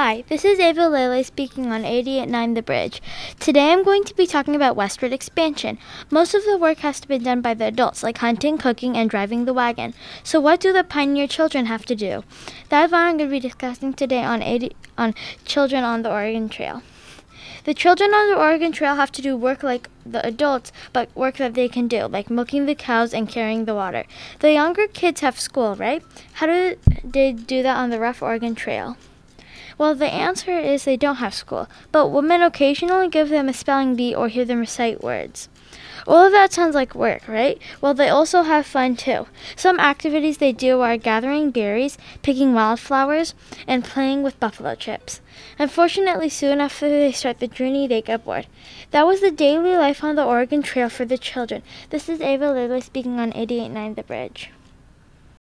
Hi, this is Ava Lele speaking on 889 The Bridge. Today I'm going to be talking about westward expansion. Most of the work has to be done by the adults, like hunting, cooking, and driving the wagon. So, what do the pioneer children have to do? That's what I'm going to be discussing today on, 80, on Children on the Oregon Trail. The children on the Oregon Trail have to do work like the adults, but work that they can do, like milking the cows and carrying the water. The younger kids have school, right? How do they do that on the rough Oregon Trail? Well, the answer is they don't have school, but women occasionally give them a spelling bee or hear them recite words. All of that sounds like work, right? Well, they also have fun too. Some activities they do are gathering berries, picking wildflowers, and playing with buffalo chips. Unfortunately, soon after they start the journey, they get bored. That was the daily life on the Oregon Trail for the children. This is Ava Lele speaking on 889 The Bridge.